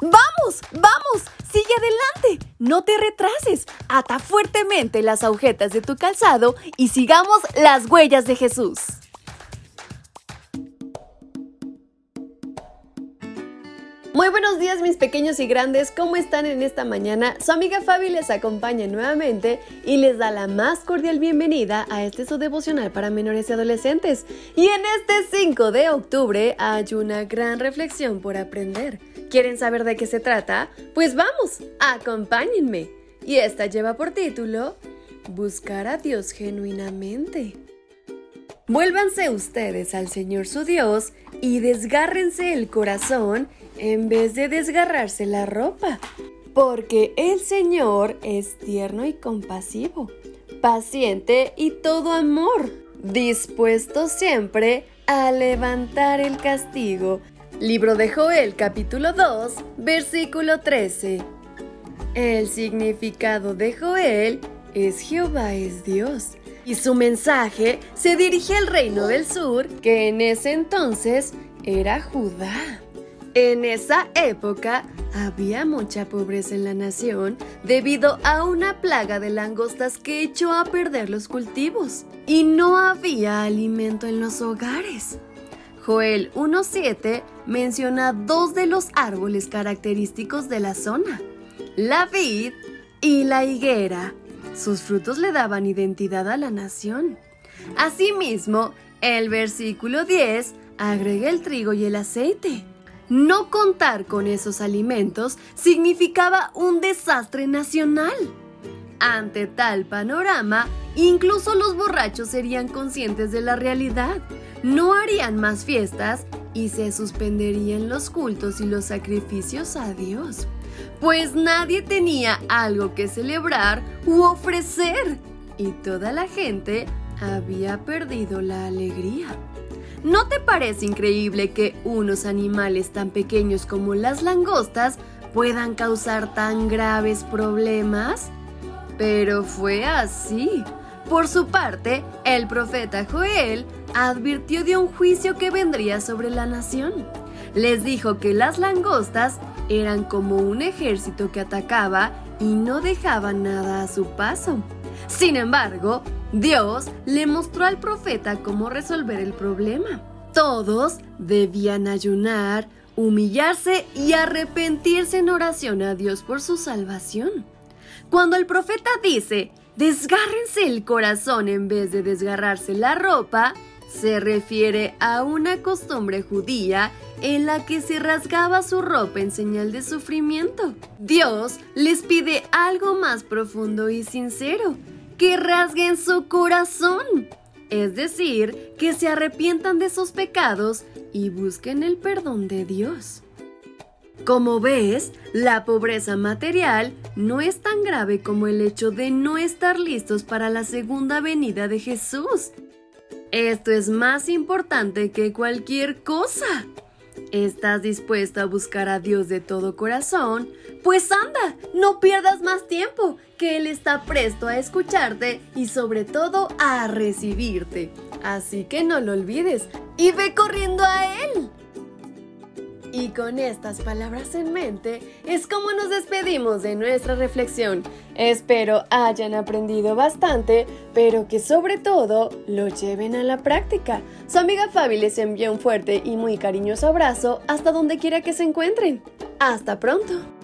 ¡Vamos! ¡Vamos! ¡Sigue adelante! No te retrases. Ata fuertemente las agujetas de tu calzado y sigamos las huellas de Jesús. Muy buenos días mis pequeños y grandes, ¿cómo están en esta mañana? Su amiga Fabi les acompaña nuevamente y les da la más cordial bienvenida a este su devocional para menores y adolescentes. Y en este 5 de octubre hay una gran reflexión por aprender. ¿Quieren saber de qué se trata? Pues vamos, acompáñenme. Y esta lleva por título Buscar a Dios genuinamente. Vuélvanse ustedes al Señor su Dios y desgárrense el corazón en vez de desgarrarse la ropa, porque el Señor es tierno y compasivo, paciente y todo amor, dispuesto siempre a levantar el castigo. Libro de Joel capítulo 2, versículo 13. El significado de Joel es Jehová es Dios. Y su mensaje se dirige al reino del sur, que en ese entonces era Judá. En esa época había mucha pobreza en la nación debido a una plaga de langostas que echó a perder los cultivos y no había alimento en los hogares. Joel 1.7 menciona dos de los árboles característicos de la zona, la vid y la higuera. Sus frutos le daban identidad a la nación. Asimismo, el versículo 10 agrega el trigo y el aceite no contar con esos alimentos significaba un desastre nacional. Ante tal panorama, incluso los borrachos serían conscientes de la realidad, no harían más fiestas y se suspenderían los cultos y los sacrificios a Dios, pues nadie tenía algo que celebrar u ofrecer y toda la gente había perdido la alegría. ¿No te parece increíble que unos animales tan pequeños como las langostas puedan causar tan graves problemas? Pero fue así. Por su parte, el profeta Joel advirtió de un juicio que vendría sobre la nación. Les dijo que las langostas eran como un ejército que atacaba y no dejaba nada a su paso. Sin embargo, Dios le mostró al profeta cómo resolver el problema. Todos debían ayunar, humillarse y arrepentirse en oración a Dios por su salvación. Cuando el profeta dice, desgárrense el corazón en vez de desgarrarse la ropa, se refiere a una costumbre judía en la que se rasgaba su ropa en señal de sufrimiento. Dios les pide algo más profundo y sincero, que rasguen su corazón, es decir, que se arrepientan de sus pecados y busquen el perdón de Dios. Como ves, la pobreza material no es tan grave como el hecho de no estar listos para la segunda venida de Jesús. Esto es más importante que cualquier cosa. ¿Estás dispuesto a buscar a Dios de todo corazón? Pues anda, no pierdas más tiempo, que Él está presto a escucharte y sobre todo a recibirte. Así que no lo olvides y ve corriendo a Él. Y con estas palabras en mente es como nos despedimos de nuestra reflexión. Espero hayan aprendido bastante, pero que sobre todo lo lleven a la práctica. Su amiga Fabi les envía un fuerte y muy cariñoso abrazo hasta donde quiera que se encuentren. Hasta pronto.